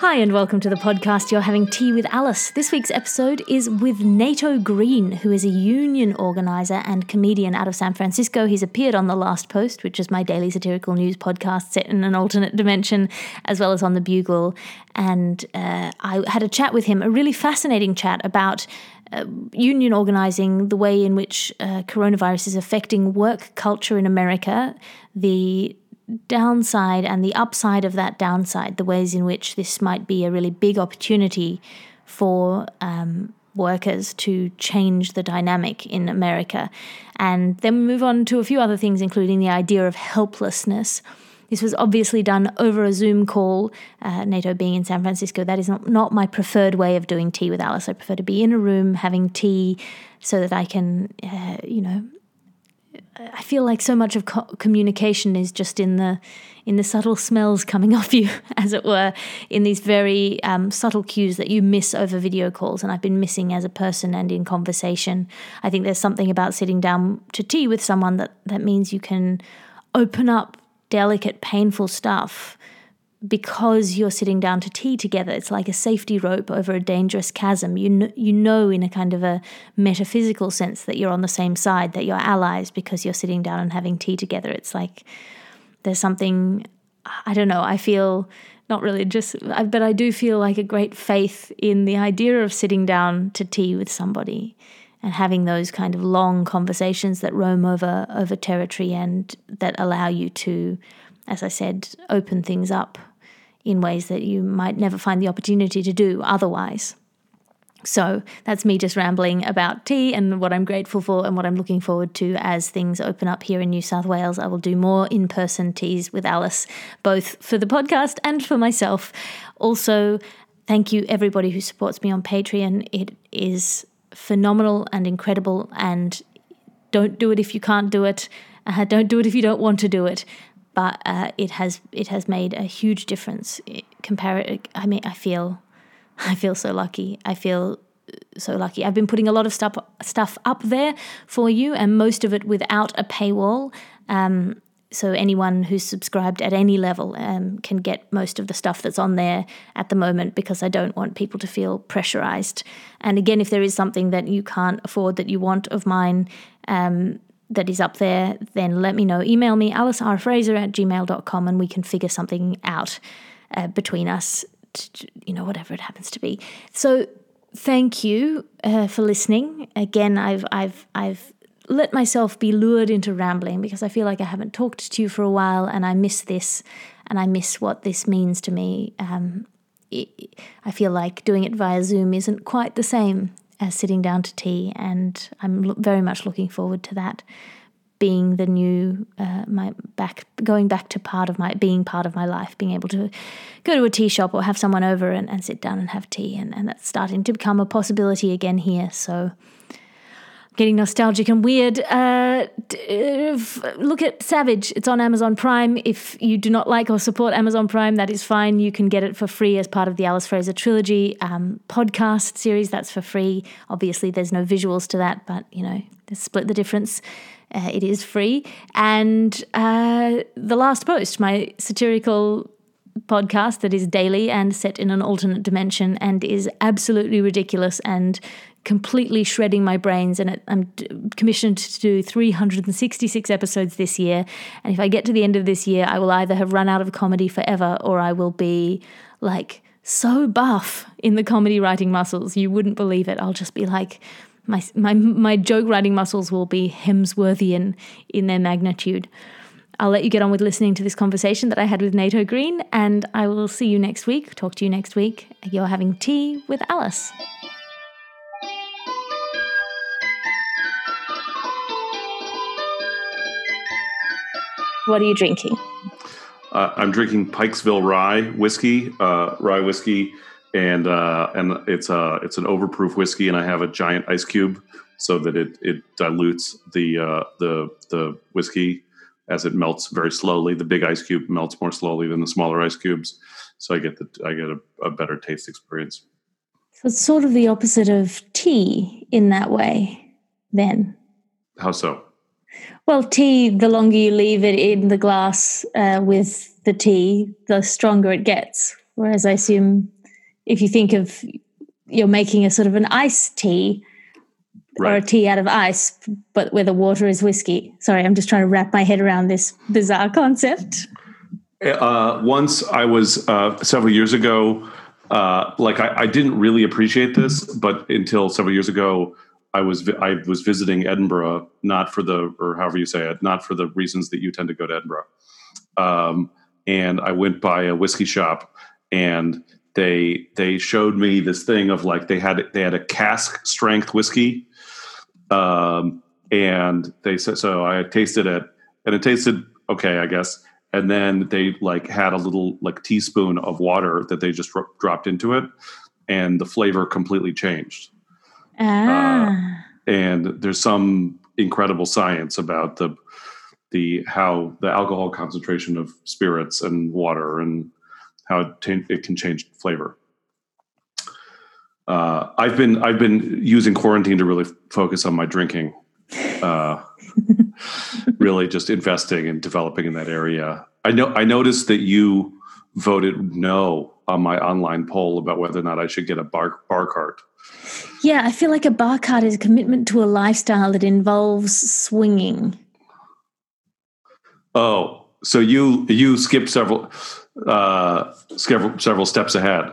Hi, and welcome to the podcast. You're having tea with Alice. This week's episode is with Nato Green, who is a union organizer and comedian out of San Francisco. He's appeared on The Last Post, which is my daily satirical news podcast set in an alternate dimension, as well as on The Bugle. And uh, I had a chat with him, a really fascinating chat about. Uh, union organizing, the way in which uh, coronavirus is affecting work culture in America, the downside and the upside of that downside, the ways in which this might be a really big opportunity for um, workers to change the dynamic in America. And then we move on to a few other things, including the idea of helplessness. This was obviously done over a Zoom call, uh, Nato being in San Francisco. That is not, not my preferred way of doing tea with Alice. I prefer to be in a room having tea so that I can, uh, you know, I feel like so much of co- communication is just in the in the subtle smells coming off you, as it were, in these very um, subtle cues that you miss over video calls, and I've been missing as a person and in conversation. I think there's something about sitting down to tea with someone that that means you can open up delicate, painful stuff because you're sitting down to tea together. It's like a safety rope over a dangerous chasm. You know, you know, in a kind of a metaphysical sense, that you're on the same side, that you're allies because you're sitting down and having tea together. It's like there's something, I don't know, I feel not really just, but I do feel like a great faith in the idea of sitting down to tea with somebody and having those kind of long conversations that roam over over territory and that allow you to as i said open things up in ways that you might never find the opportunity to do otherwise. So that's me just rambling about tea and what I'm grateful for and what I'm looking forward to as things open up here in New South Wales. I will do more in person teas with Alice, both for the podcast and for myself. Also, thank you everybody who supports me on Patreon. It is phenomenal and incredible. And don't do it if you can't do it. Uh, don't do it if you don't want to do it but uh, it has it has made a huge difference. Compare I mean, I feel I feel so lucky. I feel so lucky. I've been putting a lot of stuff stuff up there for you, and most of it without a paywall. Um, so anyone who's subscribed at any level um, can get most of the stuff that's on there at the moment because I don't want people to feel pressurized. And again, if there is something that you can't afford that you want of mine, um, that is up there, then let me know. Email me, alicerfraser at gmail.com, and we can figure something out uh, between us, to, you know, whatever it happens to be. So thank you uh, for listening. Again, I've, I've, I've let myself be lured into rambling because I feel like I haven't talked to you for a while and I miss this and I miss what this means to me. Um, I feel like doing it via Zoom isn't quite the same as sitting down to tea, and I'm lo- very much looking forward to that being the new uh, my back going back to part of my being part of my life being able to go to a tea shop or have someone over and, and sit down and have tea and, and that's starting to become a possibility again here. So getting nostalgic and weird. Uh, look at Savage. It's on Amazon Prime. If you do not like or support Amazon Prime, that is fine. You can get it for free as part of the Alice Fraser trilogy um, podcast series. That's for free. Obviously, there's no visuals to that, but you know, split the difference. Uh, it is free. And uh, The Last Post, my satirical podcast that is daily and set in an alternate dimension and is absolutely ridiculous and completely shredding my brains. And I'm commissioned to do 366 episodes this year. And if I get to the end of this year, I will either have run out of comedy forever or I will be like so buff in the comedy writing muscles. You wouldn't believe it. I'll just be like, my, my, my joke writing muscles will be Hemsworthian in their magnitude. I'll let you get on with listening to this conversation that I had with Nato Green, and I will see you next week. Talk to you next week. You're having tea with Alice. What are you drinking? Uh, I'm drinking Pikesville Rye whiskey, uh, rye whiskey, and uh, and it's a it's an overproof whiskey, and I have a giant ice cube so that it it dilutes the uh, the the whiskey as it melts very slowly. The big ice cube melts more slowly than the smaller ice cubes, so I get the I get a, a better taste experience. So it's sort of the opposite of tea in that way, then. How so? Well, tea, the longer you leave it in the glass uh, with the tea, the stronger it gets. Whereas I assume if you think of you're making a sort of an iced tea right. or a tea out of ice, but where the water is whiskey. Sorry, I'm just trying to wrap my head around this bizarre concept. Uh, once I was uh, several years ago, uh, like I, I, didn't really appreciate this, but until several years ago, I was I was visiting Edinburgh, not for the or however you say it, not for the reasons that you tend to go to Edinburgh. Um, and I went by a whiskey shop, and they they showed me this thing of like they had they had a cask strength whiskey, um, and they said so. I tasted it, and it tasted okay, I guess. And then they like had a little like teaspoon of water that they just dropped into it, and the flavor completely changed. Ah. Uh, and there's some incredible science about the the how the alcohol concentration of spirits and water and how it, t- it can change flavor. Uh, I've been I've been using quarantine to really focus on my drinking. Uh, really, just investing and developing in that area. I know I noticed that you voted no on my online poll about whether or not I should get a bar bar cart. Yeah, I feel like a bar cart is a commitment to a lifestyle that involves swinging. Oh, so you you skip several uh several several steps ahead.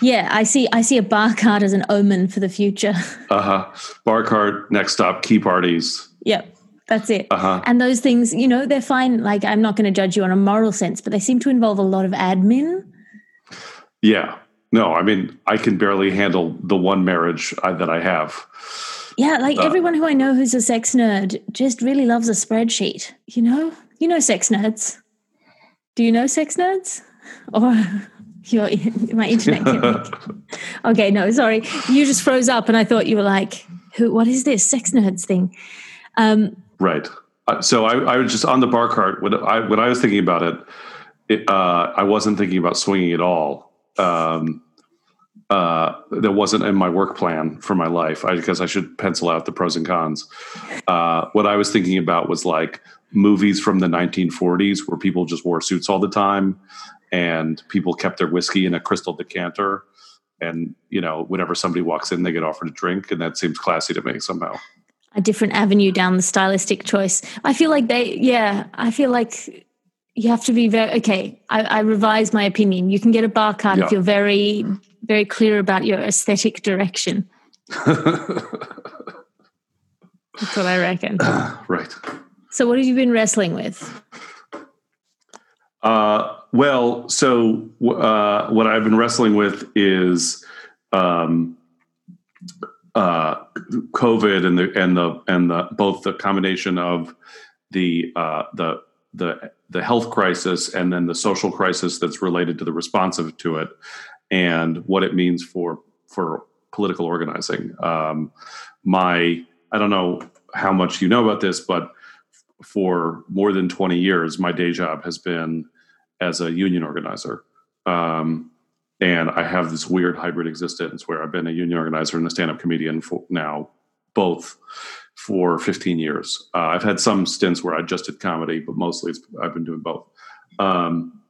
Yeah, I see I see a bar cart as an omen for the future. Uh-huh. Bar cart, next stop, key parties. Yep. That's it. Uh-huh. And those things, you know, they're fine. Like I'm not going to judge you on a moral sense, but they seem to involve a lot of admin. Yeah. No, I mean, I can barely handle the one marriage I, that I have. Yeah, like uh, everyone who I know who's a sex nerd just really loves a spreadsheet. You know, you know sex nerds. Do you know sex nerds? Or your my internet okay, no, sorry. You just froze up, and I thought you were like, "Who? What is this sex nerds thing?" Um, right. Uh, so I, I, was just on the bar cart. When I when I was thinking about it, it uh, I wasn't thinking about swinging at all um, uh, that wasn't in my work plan for my life I, because I should pencil out the pros and cons. Uh, what I was thinking about was like movies from the 1940s where people just wore suits all the time and people kept their whiskey in a crystal decanter. And, you know, whenever somebody walks in, they get offered a drink. And that seems classy to me somehow. A different avenue down the stylistic choice. I feel like they, yeah, I feel like you have to be very okay. I, I revise my opinion. You can get a bar card yeah. if you're very, very clear about your aesthetic direction. That's what I reckon. Right. So, what have you been wrestling with? Uh, well, so uh, what I've been wrestling with is um, uh, COVID and the and the and the both the combination of the uh, the the the health crisis and then the social crisis that's related to the responsive to it and what it means for for political organizing um, my i don't know how much you know about this but for more than 20 years my day job has been as a union organizer um, and i have this weird hybrid existence where i've been a union organizer and a stand-up comedian for now both for 15 years. Uh, I've had some stints where I just did comedy, but mostly I've been doing both. Um,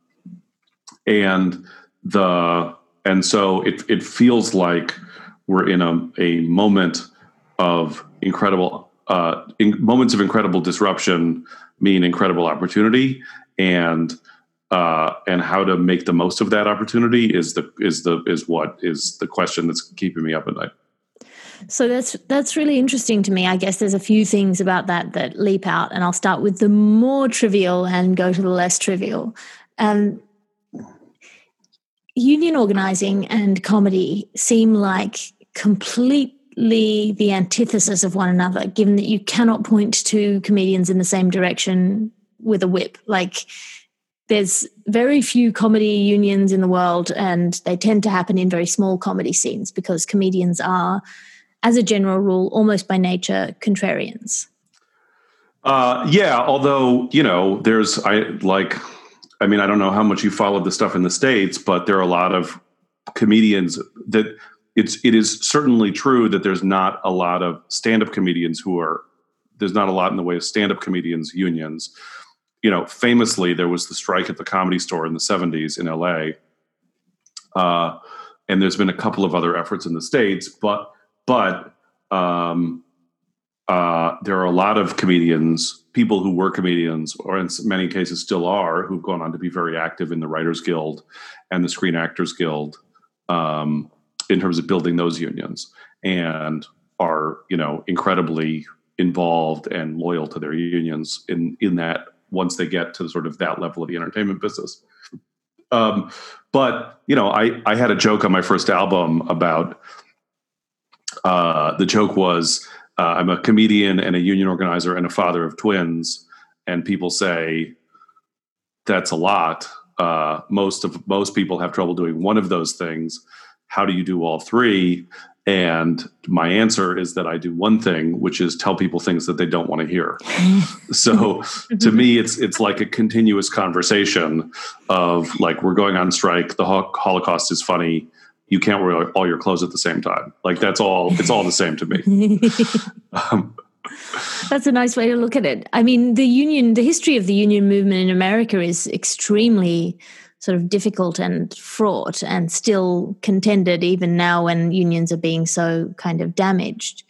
and the and so it it feels like we're in a a moment of incredible uh, moments of incredible disruption mean incredible opportunity and uh, and how to make the most of that opportunity is the is the is what is the question that's keeping me up at night. So that's that's really interesting to me. I guess there's a few things about that that leap out, and I'll start with the more trivial and go to the less trivial. Um, union organizing and comedy seem like completely the antithesis of one another, given that you cannot point to comedians in the same direction with a whip. Like there's very few comedy unions in the world, and they tend to happen in very small comedy scenes because comedians are as a general rule, almost by nature, contrarians. Uh, yeah, although you know, there's I like, I mean, I don't know how much you followed the stuff in the states, but there are a lot of comedians that it's it is certainly true that there's not a lot of stand-up comedians who are there's not a lot in the way of stand-up comedians unions. You know, famously there was the strike at the comedy store in the 70s in LA Uh, and there's been a couple of other efforts in the states, but but um, uh, there are a lot of comedians, people who were comedians, or in many cases still are, who've gone on to be very active in the Writers Guild and the Screen Actors Guild um, in terms of building those unions, and are you know incredibly involved and loyal to their unions in in that once they get to sort of that level of the entertainment business. Um, but you know, I I had a joke on my first album about uh, the joke was uh, I'm a comedian and a union organizer and a father of twins, and people say that's a lot. Uh, most of most people have trouble doing one of those things. How do you do all three? And my answer is that I do one thing, which is tell people things that they don't want to hear. so to me, it's it's like a continuous conversation of like we're going on strike. The Holocaust is funny you can't wear all your clothes at the same time. Like that's all. It's all the same to me. um, that's a nice way to look at it. I mean, the union, the history of the union movement in America is extremely sort of difficult and fraught, and still contended even now when unions are being so kind of damaged.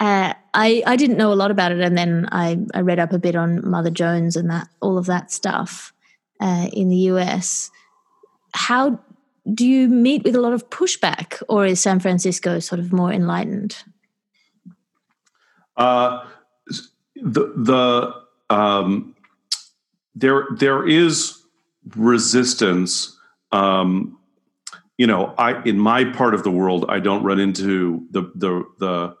Uh, I I didn't know a lot about it, and then I I read up a bit on Mother Jones and that all of that stuff uh, in the US. How do you meet with a lot of pushback, or is San Francisco sort of more enlightened? Uh, the the um, there there is resistance. Um, you know, I in my part of the world, I don't run into the the the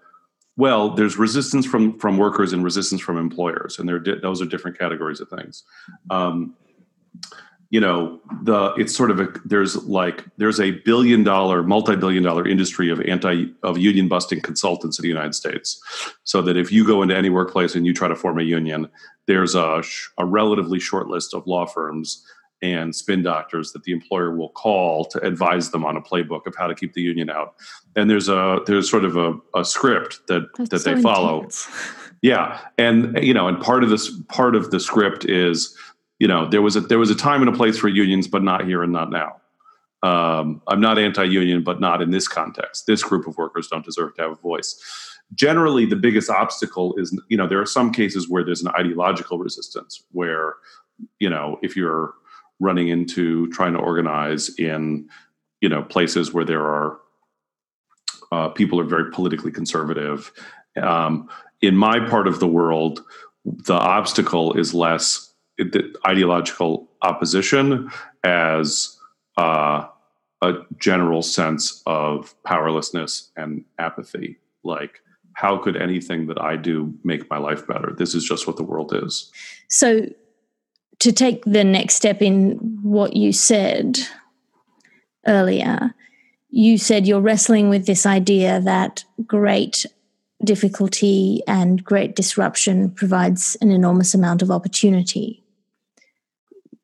well. There's resistance from from workers and resistance from employers, and there those are different categories of things. Um, you know the it's sort of a there's like there's a billion dollar multi-billion dollar industry of anti of union busting consultants in the united states so that if you go into any workplace and you try to form a union there's a, a relatively short list of law firms and spin doctors that the employer will call to advise them on a playbook of how to keep the union out. And there's a there's sort of a, a script that That's that so they follow. intense. yeah. And you know and part of this part of the script is you know there was a there was a time and a place for unions but not here and not now. Um, i'm not anti-union but not in this context. This group of workers don't deserve to have a voice. Generally the biggest obstacle is you know there are some cases where there's an ideological resistance where you know if you're running into trying to organize in you know places where there are uh, people are very politically conservative um, in my part of the world the obstacle is less ideological opposition as uh, a general sense of powerlessness and apathy. Like, how could anything that I do make my life better? This is just what the world is. So, to take the next step in what you said earlier, you said you're wrestling with this idea that great difficulty and great disruption provides an enormous amount of opportunity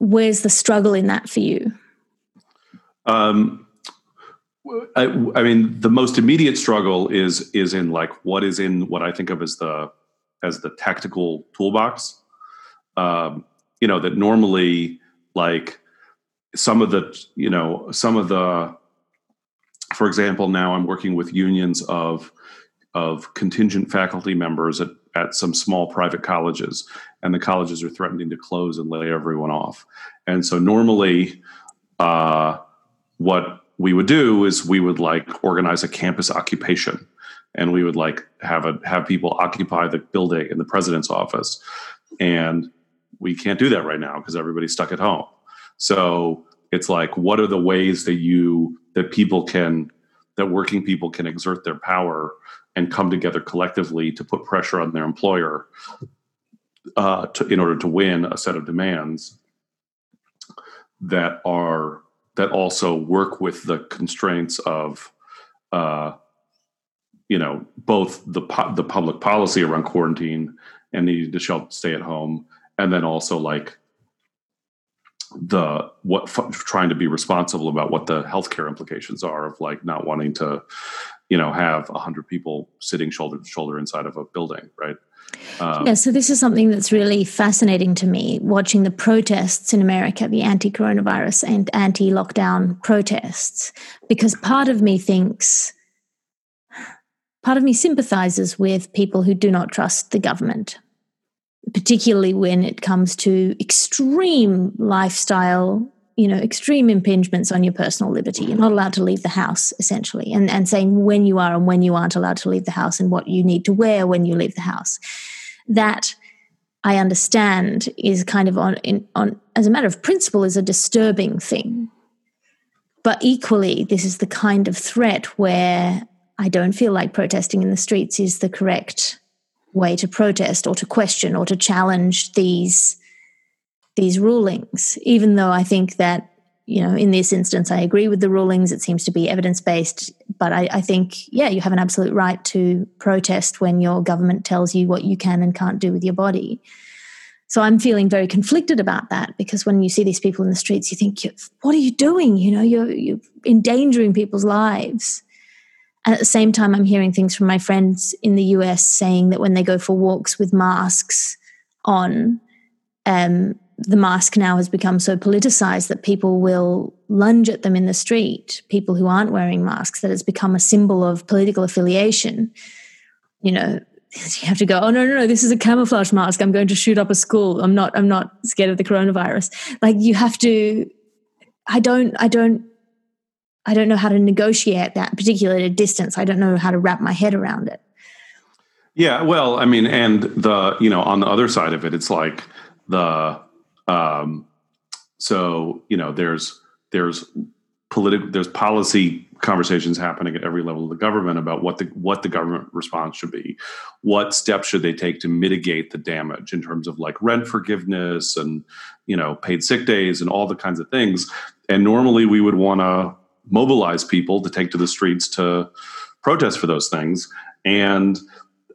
where's the struggle in that for you? Um, I, I, mean, the most immediate struggle is is in like what is in what I think of as the as the tactical toolbox. Um, you know that normally like some of the you know some of the for example now i'm working with unions of of contingent faculty members at, at some small private colleges, and the colleges are threatening to close and lay everyone off. And so, normally, uh, what we would do is we would like organize a campus occupation, and we would like have a have people occupy the building in the president's office, and we can't do that right now because everybody's stuck at home. So it's like, what are the ways that you that people can that working people can exert their power and come together collectively to put pressure on their employer uh, to, in order to win a set of demands that are that also work with the constraints of uh, you know both the the public policy around quarantine and needing to stay at home and then also like the what trying to be responsible about what the healthcare implications are of like not wanting to you know have a hundred people sitting shoulder to shoulder inside of a building, right? Um, yeah, so this is something that's really fascinating to me watching the protests in America, the anti coronavirus and anti lockdown protests, because part of me thinks, part of me sympathizes with people who do not trust the government, particularly when it comes to extreme lifestyle you know extreme impingements on your personal liberty. You're not allowed to leave the house essentially. And and saying when you are and when you aren't allowed to leave the house and what you need to wear when you leave the house. That i understand is kind of on in, on as a matter of principle is a disturbing thing. But equally this is the kind of threat where i don't feel like protesting in the streets is the correct way to protest or to question or to challenge these these rulings, even though I think that, you know, in this instance, I agree with the rulings. It seems to be evidence based. But I, I, think, yeah, you have an absolute right to protest when your government tells you what you can and can't do with your body. So I'm feeling very conflicted about that because when you see these people in the streets, you think, what are you doing? You know, you're, you're endangering people's lives. And at the same time, I'm hearing things from my friends in the US saying that when they go for walks with masks on, um, the mask now has become so politicized that people will lunge at them in the street, people who aren't wearing masks, that it's become a symbol of political affiliation. You know, you have to go, oh no, no, no, this is a camouflage mask. I'm going to shoot up a school. I'm not, I'm not scared of the coronavirus. Like you have to, I don't, I don't, I don't know how to negotiate that, particularly at a distance. I don't know how to wrap my head around it. Yeah, well, I mean, and the, you know, on the other side of it, it's like the um, so you know, there's there's political there's policy conversations happening at every level of the government about what the what the government response should be what steps should they take to mitigate the damage in terms of like rent forgiveness and you know paid sick days and all the kinds of things and normally we would want to mobilize people to take to the streets to protest for those things. And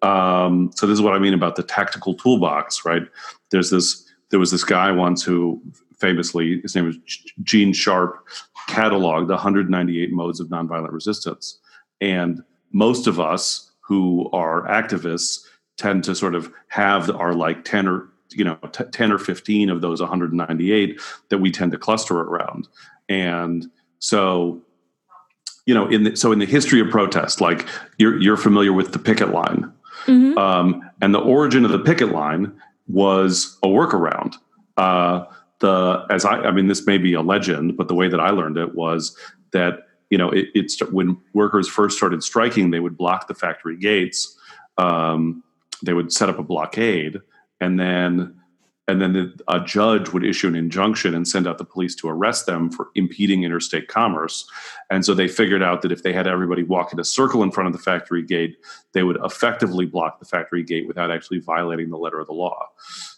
um, so this is what i mean about the tactical toolbox right? There's this there was this guy once who famously, his name was Gene Sharp, cataloged 198 modes of nonviolent resistance. And most of us who are activists tend to sort of have our like 10 or you know t- 10 or 15 of those 198 that we tend to cluster around. And so you know in the, so in the history of protest like you're you're familiar with the picket line mm-hmm. um, and the origin of the picket line was a workaround. Uh, the as I, I mean, this may be a legend, but the way that I learned it was that you know it, it's when workers first started striking, they would block the factory gates. Um, they would set up a blockade, and then and then the, a judge would issue an injunction and send out the police to arrest them for impeding interstate commerce. And so they figured out that if they had everybody walk in a circle in front of the factory gate, they would effectively block the factory gate without actually violating the letter of the law.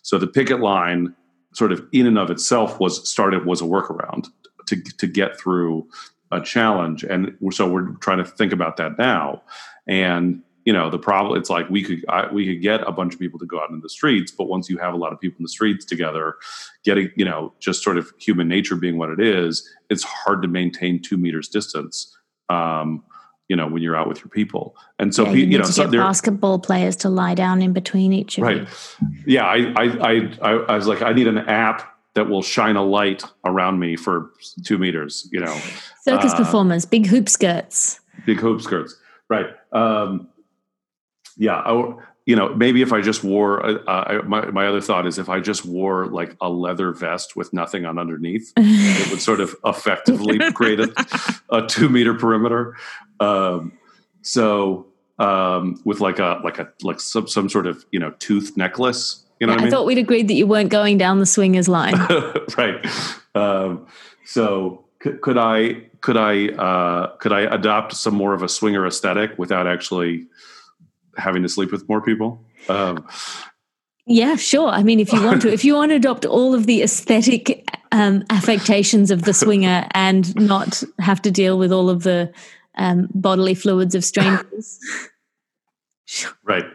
So the picket line, sort of in and of itself, was started was a workaround to to get through a challenge. And so we're trying to think about that now. And you know the problem it's like we could I, we could get a bunch of people to go out in the streets but once you have a lot of people in the streets together getting you know just sort of human nature being what it is it's hard to maintain two meters distance um, you know when you're out with your people. And so yeah, you, you know so basketball players to lie down in between each of right. you. yeah I, I i i was like i need an app that will shine a light around me for two meters you know. Circus uh, performers big hoop skirts. Big hoop skirts. Right. Um, yeah I, you know maybe if i just wore uh, uh my, my other thought is if i just wore like a leather vest with nothing on underneath it would sort of effectively create a, a two meter perimeter. Um, so um, with like a like a like some, some sort of you know tooth necklace you know yeah, I, mean? thought we'd agreed that you weren't going down the swingers line. Right. Um, so could, could i could i uh, could i adopt some more of a swinger aesthetic without actually having to sleep with more people. Um, yeah, sure. I mean, if you want to, if you want to adopt all of the aesthetic um, affectations of the swinger and not have to deal with all of the um, bodily fluids of strangers. right.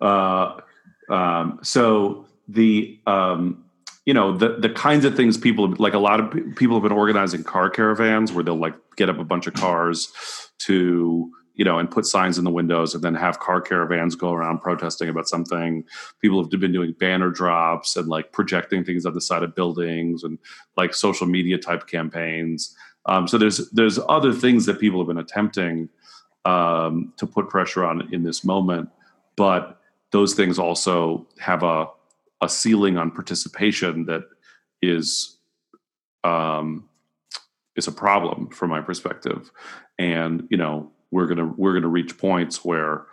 Uh, um, so the um, you know the the kinds of things people like a lot of people have been organizing car caravans where they'll like get up a bunch of cars to you know, and put signs in the windows and then have car caravans go around protesting about something. People have been doing banner drops and like projecting things on the side of buildings and like social media type campaigns. Um, so there's there's other things that people have been attempting um, to put pressure on in this moment, but those things also have a a ceiling on participation that is um, is a problem from my perspective. And you know, we're gonna we're gonna reach points where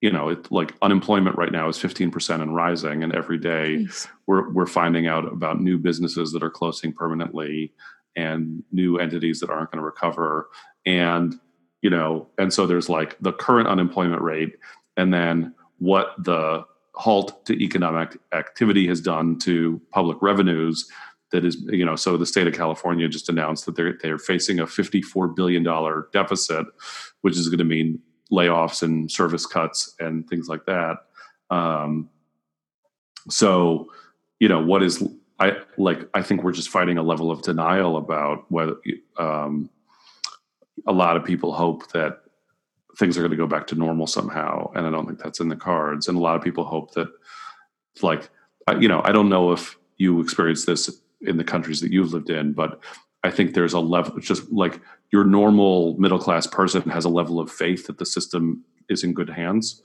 you know it like unemployment right now is 15% and rising and every day we're we're finding out about new businesses that are closing permanently and new entities that aren't going to recover. And you know and so there's like the current unemployment rate and then what the halt to economic activity has done to public revenues that is you know so the state of california just announced that they're they're facing a 54 billion dollar deficit which is going to mean layoffs and service cuts and things like that. Um, so you know what is i like i think we're just fighting a level of denial about whether um, a lot of people hope that things are going to go back to normal somehow and i don't think that's in the cards. And a lot of people hope that like you know i don't know if you experienced this in the countries that you've lived in but i think there's a level just like your normal middle class person has a level of faith that the system is in good hands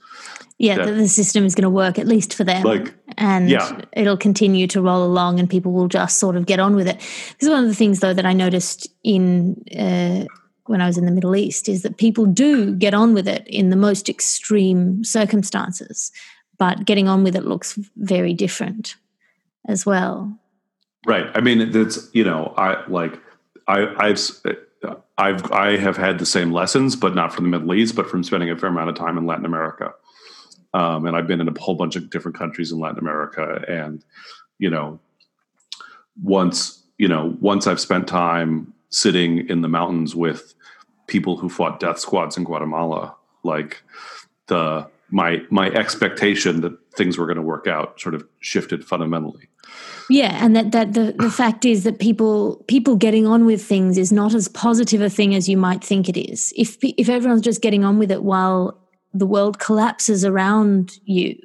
yeah that, that the system is going to work at least for them like and yeah. it'll continue to roll along and people will just sort of get on with it this is one of the things though that i noticed in uh, when I was in the Middle East is that people do get on with it in the most extreme circumstances, but getting on with it looks very different as well. Right. I mean, that's you know, I like I, I've I've I have had the same lessons, but not from the Middle East, but from spending a fair amount of time in Latin America. Um, and I've been in a whole bunch of different countries in Latin America, and you know, once you know, once I've spent time sitting in the mountains with people who fought death squads in Guatemala. Like the my my expectation that things were going to work out sort of shifted fundamentally. Yeah, and that that the the fact is that people people getting on with things is not as positive a thing as you might think it is. If if everyone's just getting on with it while the world collapses around you,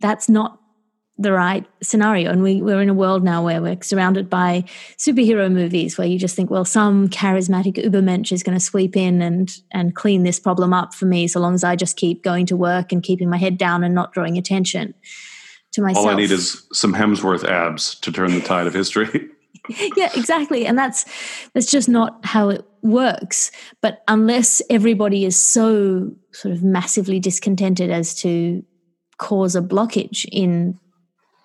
that's not the right scenario. And we, we're in a world now where we're surrounded by superhero movies where you just think, well, some charismatic ubermensch is going to sweep in and and clean this problem up for me, so long as I just keep going to work and keeping my head down and not drawing attention to myself. All I need is some Hemsworth abs to turn the tide of history. yeah, exactly. And that's that's just not how it works. But unless everybody is so sort of massively discontented as to cause a blockage in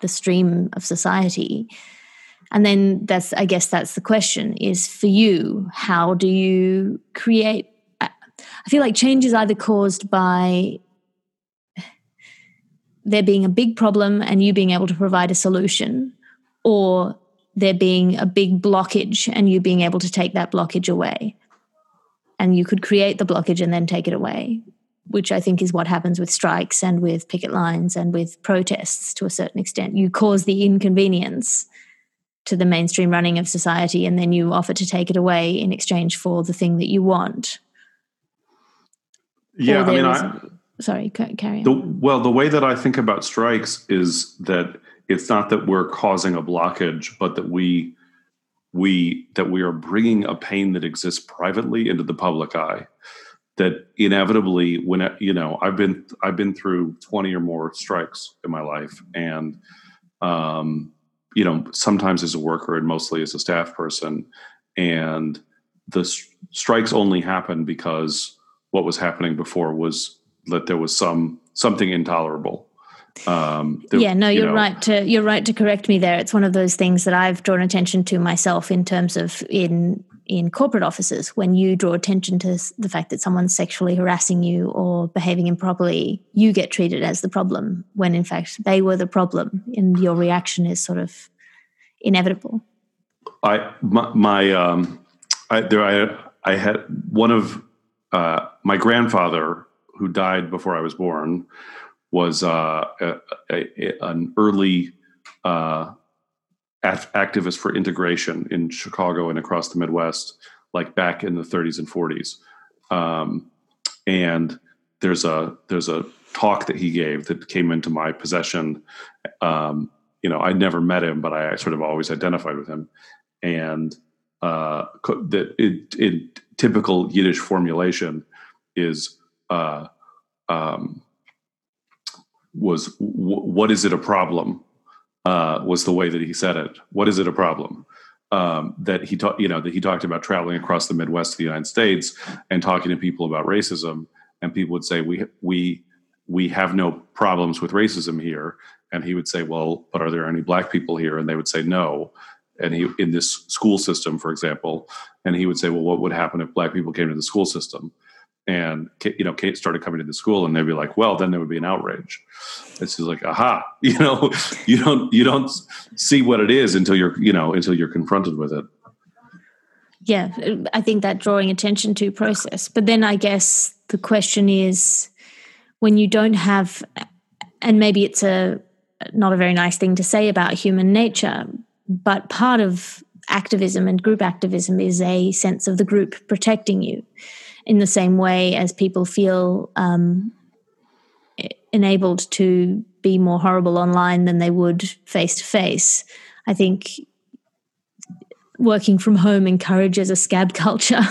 the stream of society and then that's i guess that's the question is for you how do you create i feel like change is either caused by there being a big problem and you being able to provide a solution or there being a big blockage and you being able to take that blockage away and you could create the blockage and then take it away which I think is what happens with strikes and with picket lines and with protests to a certain extent. You cause the inconvenience to the mainstream running of society, and then you offer to take it away in exchange for the thing that you want. Yeah, I mean, I, sorry, carry the, well, the way that I think about strikes is that it's not that we're causing a blockage, but that we we that we are bringing a pain that exists privately into the public eye. That inevitably when you know i've been i've been through 20 or more strikes in my life and um, you know sometimes as a worker and mostly as a staff person. And the strikes only happen because what was happening before was that there was some something intolerable. Um, there, yeah no you're you know, right to you're right to correct me there. It's one of those things that i've drawn attention to myself in terms of in in corporate offices when you draw attention to the fact that someone's sexually harassing you or behaving improperly you get treated as the problem when in fact they were the problem and your reaction is sort of inevitable. I my, my um i there i i had one of uh my grandfather who died before i was born was uh a, a, an early uh activist for integration in Chicago and across the Midwest, like back in the 30s and 40s. Um, and there's a there's a talk that he gave that came into my possession. Um, you know, I'd never met him, but I sort of always identified with him, and uh, that it typical Yiddish formulation is uh, um, was w- what is it a problem uh, was the way that he said it. What is it a problem? Um, that he talked, you know, that he talked about traveling across the Midwest of the United States and talking to people about racism, and people would say, "We we we have no problems with racism here," and he would say, "Well, but are there any black people here?" And they would say, "No." And he in this school system, for example, and he would say, "Well, what would happen if black people came to the school system?" And you know Kate started coming to the school and they'd be like well then there would be an outrage. It's just like aha you know you don't you don't see what it is until you're you know until you're confronted with it. Yeah i think that drawing attention to process. But then i guess the question is when you don't have and maybe it's a not a very nice thing to say about human nature but part of activism and group activism is a sense of the group protecting you in the same way as people feel um, enabled to be more horrible online than they would face to face. I think working from home encourages a scab culture.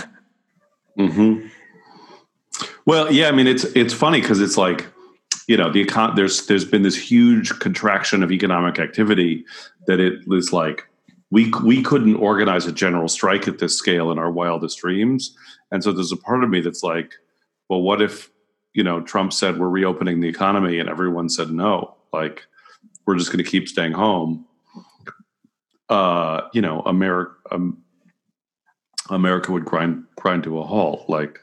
Mm-hmm. Well, yeah, I mean it's it's funny because it's like you know the econ- there's there's been this huge contraction of economic activity that it was like we we couldn't organize a general strike at this scale in our wildest dreams and so there's a part of me that's like, well, what if, you know, Trump said we're reopening the economy and everyone said no? Like, we're just going to keep staying home. Uh, you know, America, um, America would grind grind to a halt. Like,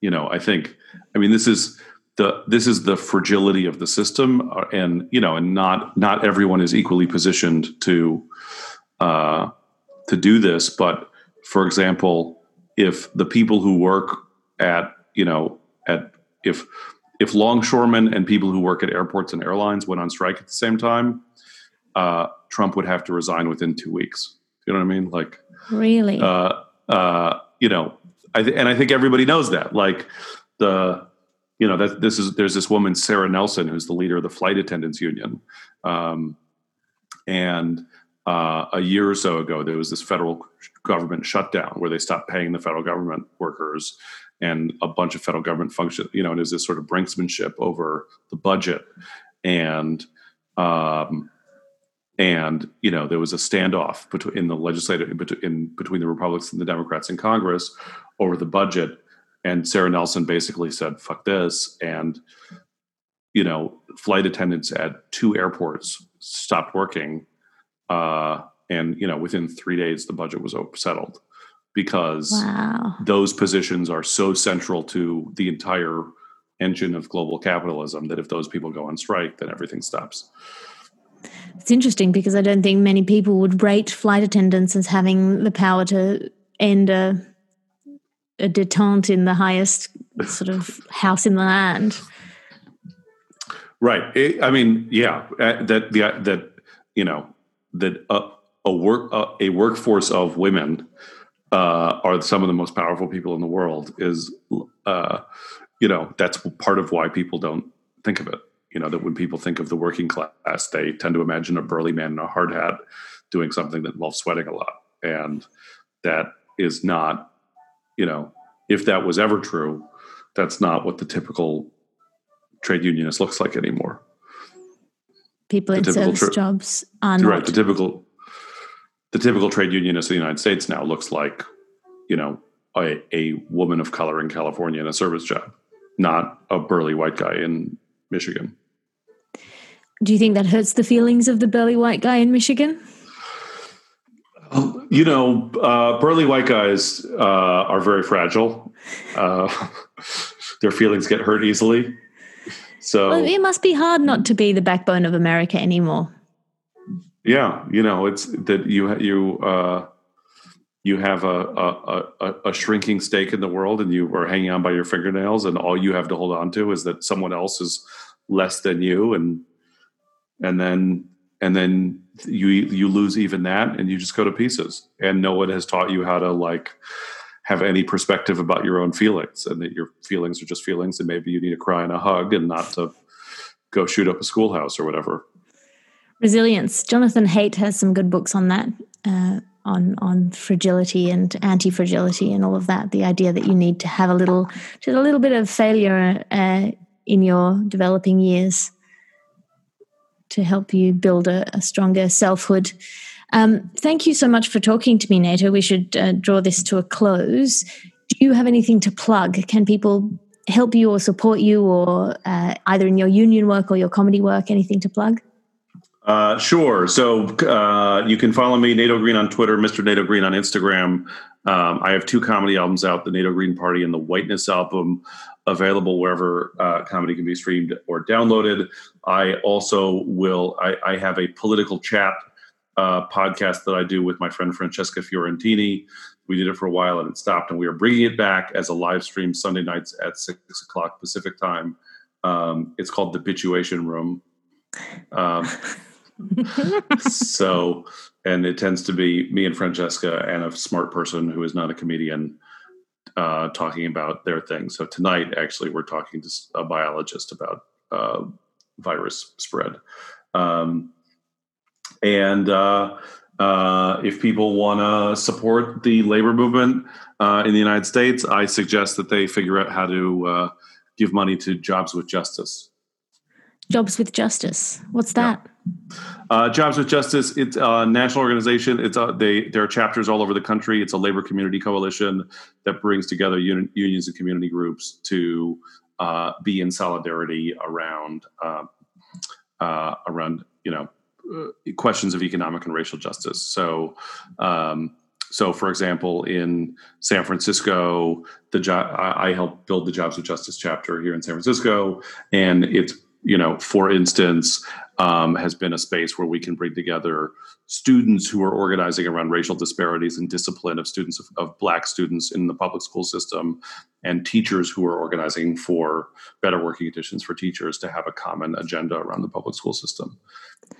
you know, I think, I mean, this is the this is the fragility of the system, uh, and you know, and not not everyone is equally positioned to uh, to do this. But for example, if the people who work at you know at if if longshoremen and people who work at airports and airlines went on strike at the same time, uh, Trump would have to resign within two weeks. You know what I mean? Like really? Uh, uh, you know, I th- and I think everybody knows that. Like the you know that this is there's this woman Sarah Nelson who's the leader of the flight attendants union, um, and uh, a year or so ago, there was this federal government shutdown where they stopped paying the federal government workers and a bunch of federal government function, you know, and there's this sort of brinksmanship over the budget. And, um, and you know there was a standoff between in the legislative in between the Republicans and the Democrats in Congress over the budget, and Sarah Nelson basically said "fuck this," and you know flight attendants at two airports stopped working uh, and you know within three days the budget was settled because wow. those positions are so central to the entire engine of global capitalism that if those people go on strike then everything stops. It's interesting because i don't think many people would rate flight attendants as having the power to end a, a detente in the highest sort of house in the land. Right. It, i mean yeah uh, that the that you know that a, a work a, a, workforce of women uh, are some of the most powerful people in the world is uh, you know that's part of why people don't think of it. You know that when people think of the working class they tend to imagine a burly man in a hard hat doing something that involves sweating a lot. And that is not you know if that was ever true that's not what the typical trade unionist looks like anymore people in service tri- jobs are not. Right. The typical the typical trade unionist in the United States now looks like, you know, a, a woman of color in California in a service job, not a burly white guy in Michigan. Do you think that hurts the feelings of the burly white guy in Michigan? You know, uh, burly white guys uh, are very fragile. Uh, their feelings get hurt easily. So well, it must be hard not to be the backbone of America anymore. Yeah, you know, it's that you you uh, you have a, a, a, a shrinking stake in the world, and you are hanging on by your fingernails, and all you have to hold on to is that someone else is less than you, and and then and then you you lose even that, and you just go to pieces, and no one has taught you how to like have any perspective about your own feelings and that your feelings are just feelings and maybe you need to cry and a hug and not to go shoot up a schoolhouse or whatever. Resilience. Jonathan Haidt has some good books on that. Uh, on on fragility and anti fragility and all of that. The idea that you need to have a little just a little bit of failure uh, in your developing years to help you build a, a stronger selfhood. Um, thank you so much for talking to me, Nato. We should uh, draw this to a close. Do you have anything to plug? Can people help you or support you, or uh, either in your union work or your comedy work? Anything to plug? Uh, sure. So uh, you can follow me, Nato Green, on Twitter, Mr. Nato Green on Instagram. Um, I have two comedy albums out: the Nato Green Party and the Whiteness album, available wherever uh, comedy can be streamed or downloaded. I also will. I, I have a political chat uh, podcast that I do with my friend Francesca Fiorentini. We did it for a while and it stopped, and we are bringing it back as a live stream Sunday nights at six o'clock Pacific time. Um, it's called the Bituation Room. Um, so, and it tends to be me and Francesca and a smart person who is not a comedian uh, talking about their thing. So tonight, actually, we're talking to a biologist about uh, virus spread. Um, and uh, uh if people want to support the labor movement uh, in the United States, I suggest that they figure out how to uh, give money to Jobs with Justice. Jobs with Justice. What's that? Yeah. Uh, Jobs with Justice. It's a national organization. It's a, they there are chapters all over the country. It's a labor community coalition that brings together un- unions and community groups to uh, be in solidarity around around you know questions of economic and racial justice. So. Um, so, for example, in San Francisco, the I, I helped build the Jobs with Justice chapter here in San Francisco, and it's you know, for instance, um, has been a space where we can bring together students who are organizing around racial disparities and discipline of students of, of, black students in the public school system and teachers who are organizing for better working conditions for teachers to have a common agenda around the public school system.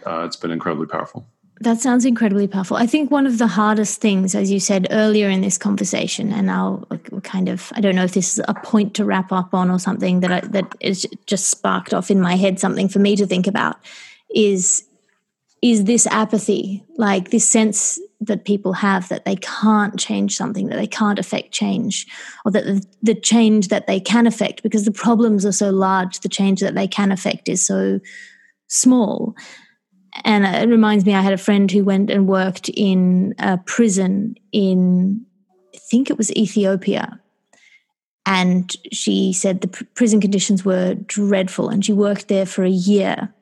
Uh, it's been incredibly powerful that sounds incredibly powerful. I think one of the hardest things, as you said earlier in this conversation, and I'll kind of, I don't know if this is a point to wrap up on or something that I, that is just sparked off in my head, something for me to think about, is is this apathy, like this sense that people have that they can't change something, that they can't affect change, or that the, the change that they can affect, because the problems are so large, the change that they can affect is so small and it reminds me, I had a friend who went and worked in a prison in, I think it was Ethiopia. And she said the prison conditions were dreadful. And she worked there for a year.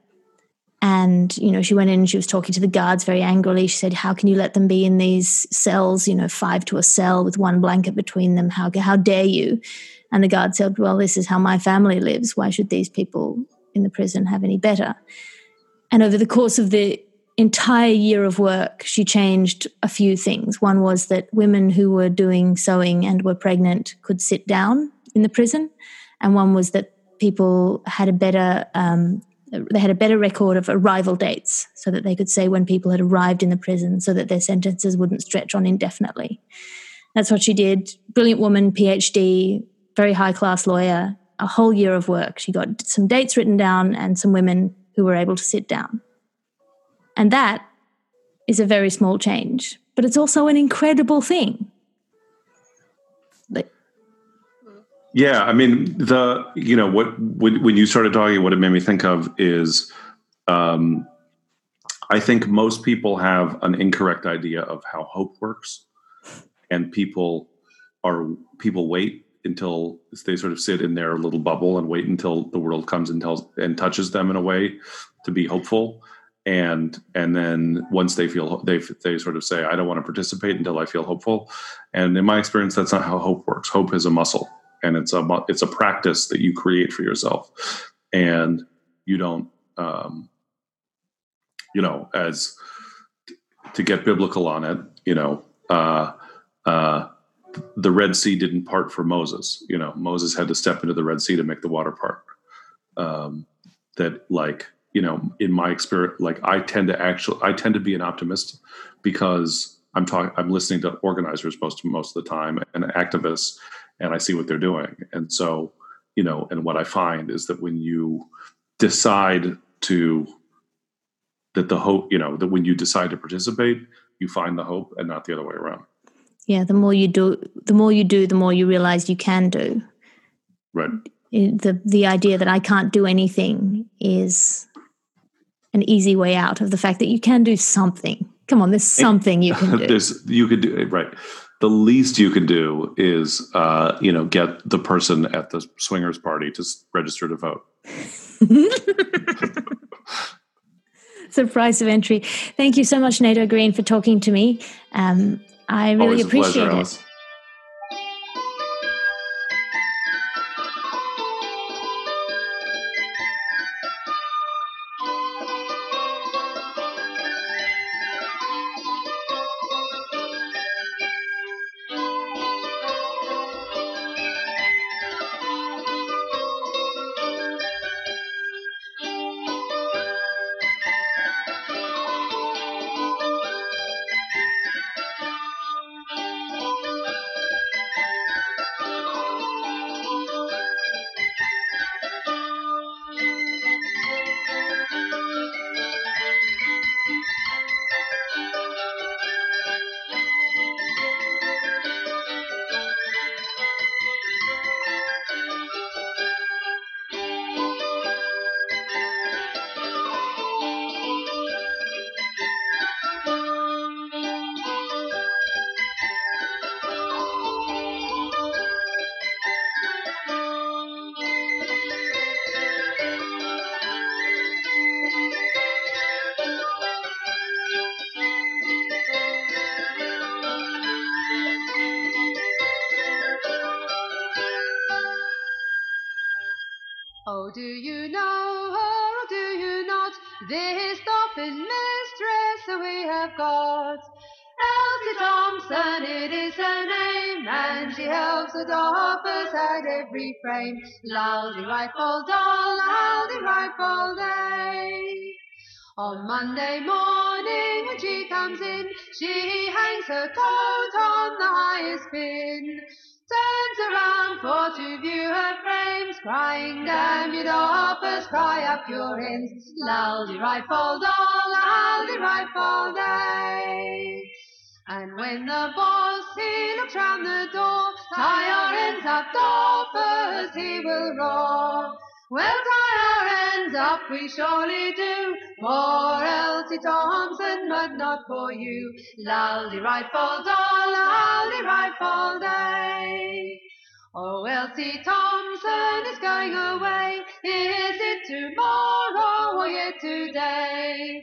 And, you know, she went in and she was talking to the guards very angrily. She said, How can you let them be in these cells, you know, five to a cell with one blanket between them? How, how dare you? And the guard said, Well, this is how my family lives. Why should these people in the prison have any better? And over the course of the entire year of work, she changed a few things. One was that women who were doing sewing and were pregnant could sit down in the prison, and one was that people had a better um, they had a better record of arrival dates, so that they could say when people had arrived in the prison, so that their sentences wouldn't stretch on indefinitely. That's what she did. Brilliant woman, PhD, very high class lawyer. A whole year of work. She got some dates written down and some women who were able to sit down. And that is a very small change, but it's also an incredible thing. yeah, I mean the you know what when when you started talking, what it made me think of is, um, I think most people have an incorrect idea of how hope works, and people are people wait until they sort of sit in their little bubble and wait until the world comes and tells and touches them in a way to be hopeful. And and then once they feel they they sort of say i don't want to participate until i feel hopeful. And in my experience that's not how hope works. Hope is a muscle and it's a it's a practice that you create for yourself. And you don't um you know as to get biblical on it you know uh uh the Red Sea didn't part for Moses. You know, Moses had to step into the Red Sea to make the water part. Um, that like you know, in my experience, like I tend to actually, I tend to be an optimist because I'm talking. I'm listening to organizers most most of the time and activists, and I see what they're doing. And so, you know, and what I find is that when you decide to that the hope, you know, that when you decide to participate, you find the hope and not the other way around. Yeah, the more you do, the more you do, the more you realize you can do. Right. The the idea that I can't do anything is an easy way out of the fact that you can do something. Come on, there's something you can do. there's you could do right. The least you can do is, uh, you know, get the person at the swingers party to register to vote. surprise of entry. Thank you so much, Nato Green, for talking to me. Um, I really appreciate it. Frame. Loudy rifle doll, loudy rifle day. On Monday morning when she comes in, she hangs her coat on the highest pin. Turns around for to view her frames, crying, damn you doffers, cry up your hens. Loudy rifle doll, loudy rifle day. And when the boss he looks round the door, tie our ends up, doffers, he will roar. Well, tie our ends up, we surely do, for Elsie Thompson, but not for you. Loudy rifle doll, loudy rifle day. Oh, Elsie Thompson is going away. Is it tomorrow or yet today?